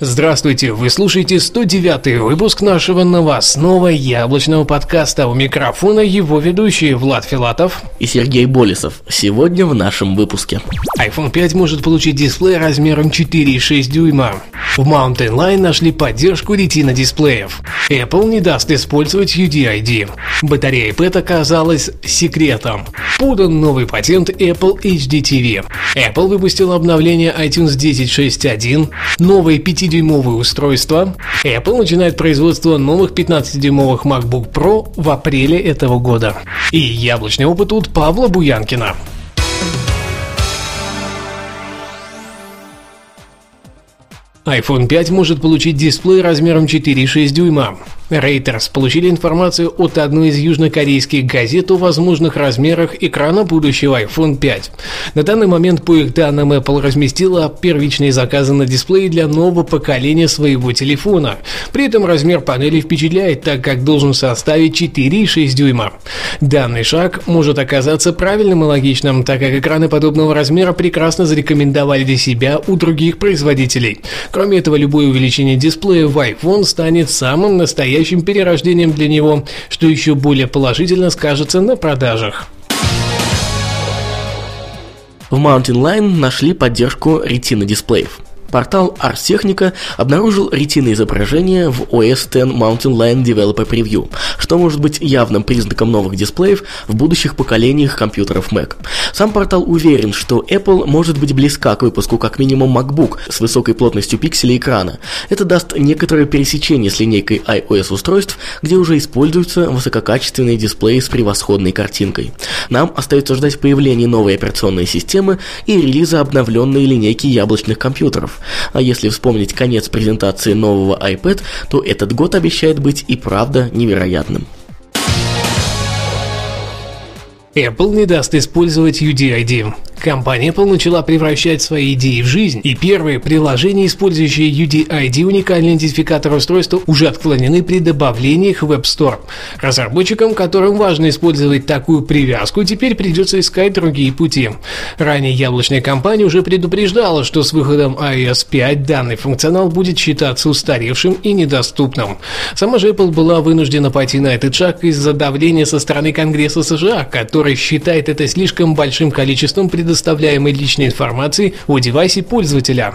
Здравствуйте, вы слушаете 109 выпуск нашего новостного яблочного подкаста. У микрофона его ведущие Влад Филатов и Сергей Болесов. Сегодня в нашем выпуске. iPhone 5 может получить дисплей размером 4,6 дюйма. В Mountain Lion нашли поддержку Retina дисплеев. Apple не даст использовать UDID. Батарея iPad оказалась секретом. Подан новый патент Apple HD TV. Apple выпустила обновление iTunes 10.6.1, новые 5-дюймовые устройства. Apple начинает производство новых 15-дюймовых MacBook Pro в апреле этого года. И яблочный опыт от Павла Буянкина. iPhone 5 может получить дисплей размером 4,6 дюйма. Reuters получили информацию от одной из южнокорейских газет о возможных размерах экрана будущего iPhone 5. На данный момент, по их данным, Apple разместила первичные заказы на дисплее для нового поколения своего телефона. При этом размер панели впечатляет, так как должен составить 4,6 дюйма. Данный шаг может оказаться правильным и логичным, так как экраны подобного размера прекрасно зарекомендовали для себя у других производителей. Кроме этого, любое увеличение дисплея в iPhone станет самым настоящим настоящим перерождением для него, что еще более положительно скажется на продажах. В Mountain Lion нашли поддержку Retina дисплеев. Портал Technica обнаружил ретиное изображение в OS X Mountain Lion Developer Preview, что может быть явным признаком новых дисплеев в будущих поколениях компьютеров Mac. Сам портал уверен, что Apple может быть близка к выпуску как минимум MacBook с высокой плотностью пикселей экрана. Это даст некоторое пересечение с линейкой iOS устройств, где уже используются высококачественные дисплеи с превосходной картинкой. Нам остается ждать появления новой операционной системы и релиза обновленной линейки яблочных компьютеров. А если вспомнить конец презентации нового iPad, то этот год обещает быть и правда невероятным. Apple не даст использовать UDID. Компания начала превращать свои идеи в жизнь, и первые приложения, использующие UDID уникальный идентификатор устройства, уже отклонены при добавлении их в App Store. Разработчикам, которым важно использовать такую привязку, теперь придется искать другие пути. Ранее яблочная компания уже предупреждала, что с выходом iOS 5 данный функционал будет считаться устаревшим и недоступным. Сама же Apple была вынуждена пойти на этот шаг из-за давления со стороны Конгресса США, который считает это слишком большим количеством предоставлений предоставляемой личной информации о девайсе пользователя.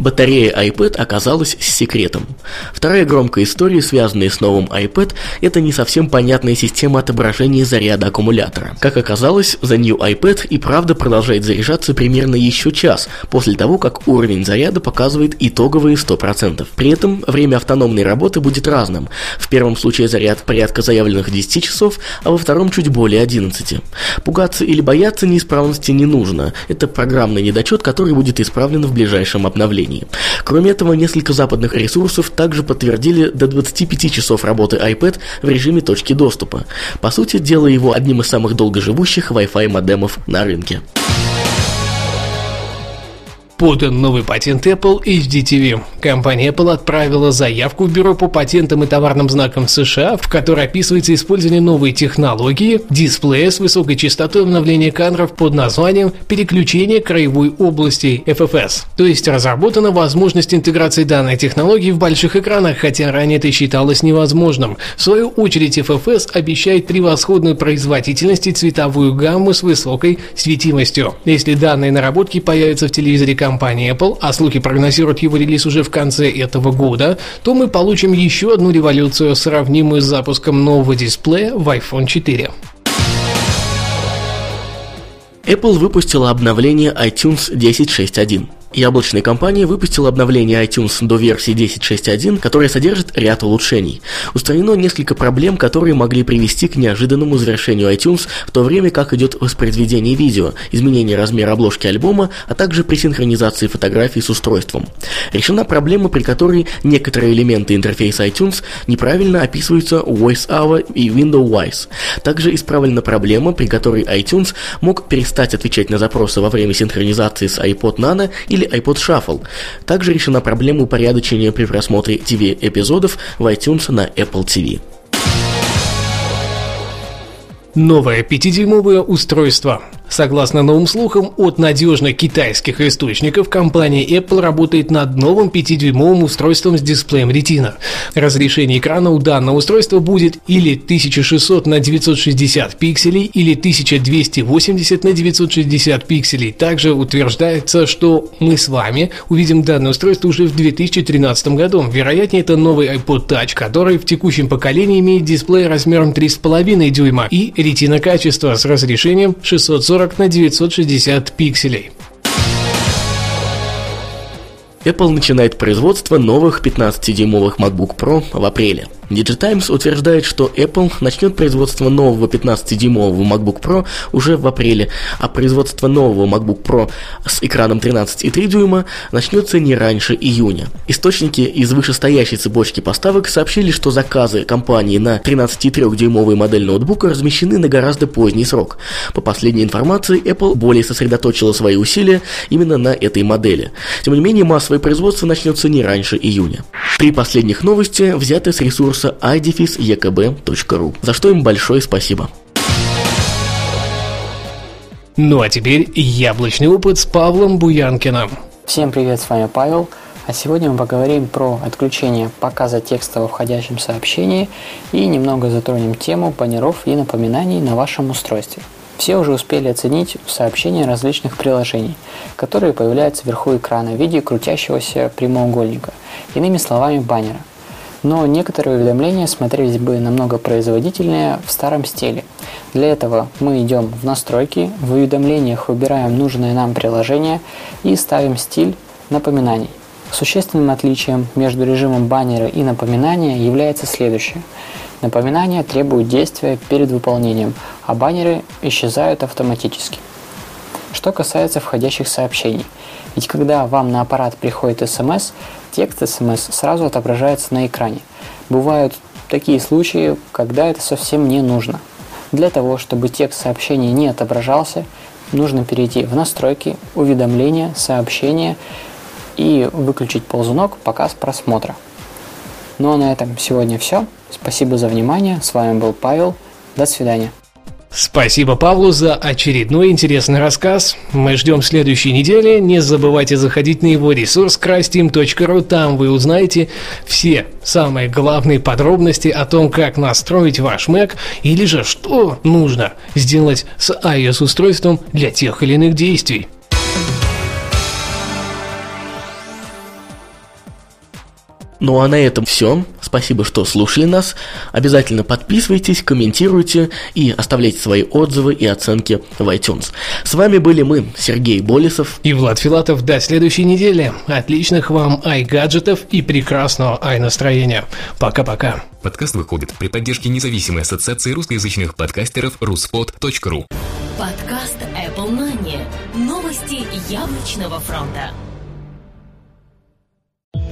Батарея iPad оказалась с секретом. Вторая громкая история, связанная с новым iPad, это не совсем понятная система отображения заряда аккумулятора. Как оказалось, за New iPad и правда продолжает заряжаться примерно еще час после того, как уровень заряда показывает итоговые 100%. При этом время автономной работы будет разным. В первом случае заряд порядка заявленных 10 часов, а во втором чуть более 11. Пугаться или бояться неисправности не нужно. Это программный недочет, который будет исправлен в ближайшем обновлении приложений. Кроме этого, несколько западных ресурсов также подтвердили до 25 часов работы iPad в режиме точки доступа, по сути делая его одним из самых долгоживущих Wi-Fi модемов на рынке подан новый патент Apple HDTV. Компания Apple отправила заявку в Бюро по патентам и товарным знакам США, в которой описывается использование новой технологии дисплея с высокой частотой обновления кадров под названием переключение краевой области FFS. То есть разработана возможность интеграции данной технологии в больших экранах, хотя ранее это считалось невозможным. В свою очередь FFS обещает превосходную производительность и цветовую гамму с высокой светимостью. Если данные наработки появятся в телевизоре компании Apple, а слухи прогнозируют его релиз уже в конце этого года, то мы получим еще одну революцию, сравнимую с запуском нового дисплея в iPhone 4. Apple выпустила обновление iTunes 10.6.1. Яблочная компания выпустила обновление iTunes до версии 10.6.1, которое содержит ряд улучшений. Устранено несколько проблем, которые могли привести к неожиданному завершению iTunes, в то время как идет воспроизведение видео, изменение размера обложки альбома, а также при синхронизации фотографий с устройством. Решена проблема, при которой некоторые элементы интерфейса iTunes неправильно описываются VoiceOver и WindowWise. Также исправлена проблема, при которой iTunes мог перестать отвечать на запросы во время синхронизации с iPod Nano или iPod Shuffle. Также решена проблема упорядочения при просмотре TV-эпизодов в iTunes на Apple TV. Новое 5-дюймовое устройство. Согласно новым слухам от надежных китайских источников, компания Apple работает над новым 5-дюймовым устройством с дисплеем Retina. Разрешение экрана у данного устройства будет или 1600 на 960 пикселей, или 1280 на 960 пикселей. Также утверждается, что мы с вами увидим данное устройство уже в 2013 году. Вероятнее, это новый iPod Touch, который в текущем поколении имеет дисплей размером 3,5 дюйма и Retina качество с разрешением 640 940 на 960 пикселей. Apple начинает производство новых 15-дюймовых MacBook Pro в апреле – Digitimes утверждает, что Apple начнет производство нового 15-дюймового MacBook Pro уже в апреле, а производство нового MacBook Pro с экраном 13,3 дюйма начнется не раньше июня. Источники из вышестоящей цепочки поставок сообщили, что заказы компании на 13,3-дюймовый модель ноутбука размещены на гораздо поздний срок. По последней информации, Apple более сосредоточила свои усилия именно на этой модели. Тем не менее, массовое производство начнется не раньше июня. Три последних новости взяты с ресурса ресурса idefis.ekb.ru, за что им большое спасибо. Ну а теперь яблочный опыт с Павлом Буянкиным. Всем привет, с вами Павел. А сегодня мы поговорим про отключение показа текста во входящем сообщении и немного затронем тему баннеров и напоминаний на вашем устройстве. Все уже успели оценить сообщения различных приложений, которые появляются вверху экрана в виде крутящегося прямоугольника, иными словами баннера но некоторые уведомления смотрелись бы намного производительнее в старом стиле. Для этого мы идем в настройки, в уведомлениях выбираем нужное нам приложение и ставим стиль напоминаний. Существенным отличием между режимом баннера и напоминания является следующее. Напоминания требуют действия перед выполнением, а баннеры исчезают автоматически. Что касается входящих сообщений. Ведь когда вам на аппарат приходит смс, текст смс сразу отображается на экране. Бывают такие случаи, когда это совсем не нужно. Для того, чтобы текст сообщения не отображался, нужно перейти в настройки, уведомления, сообщения и выключить ползунок показ просмотра. Ну а на этом сегодня все. Спасибо за внимание. С вами был Павел. До свидания. Спасибо Павлу за очередной интересный рассказ. Мы ждем следующей недели. Не забывайте заходить на его ресурс crassteam.ru. Там вы узнаете все самые главные подробности о том, как настроить ваш Mac или же что нужно сделать с iOS-устройством для тех или иных действий. Ну а на этом все. Спасибо, что слушали нас. Обязательно подписывайтесь, комментируйте и оставляйте свои отзывы и оценки в iTunes. С вами были мы, Сергей Болесов и Влад Филатов. До следующей недели. Отличных вам ай-гаджетов и прекрасного ай-настроения. Пока-пока. Подкаст выходит при поддержке независимой ассоциации русскоязычных подкастеров ruspod.ru Подкаст Apple Money. Новости яблочного фронта.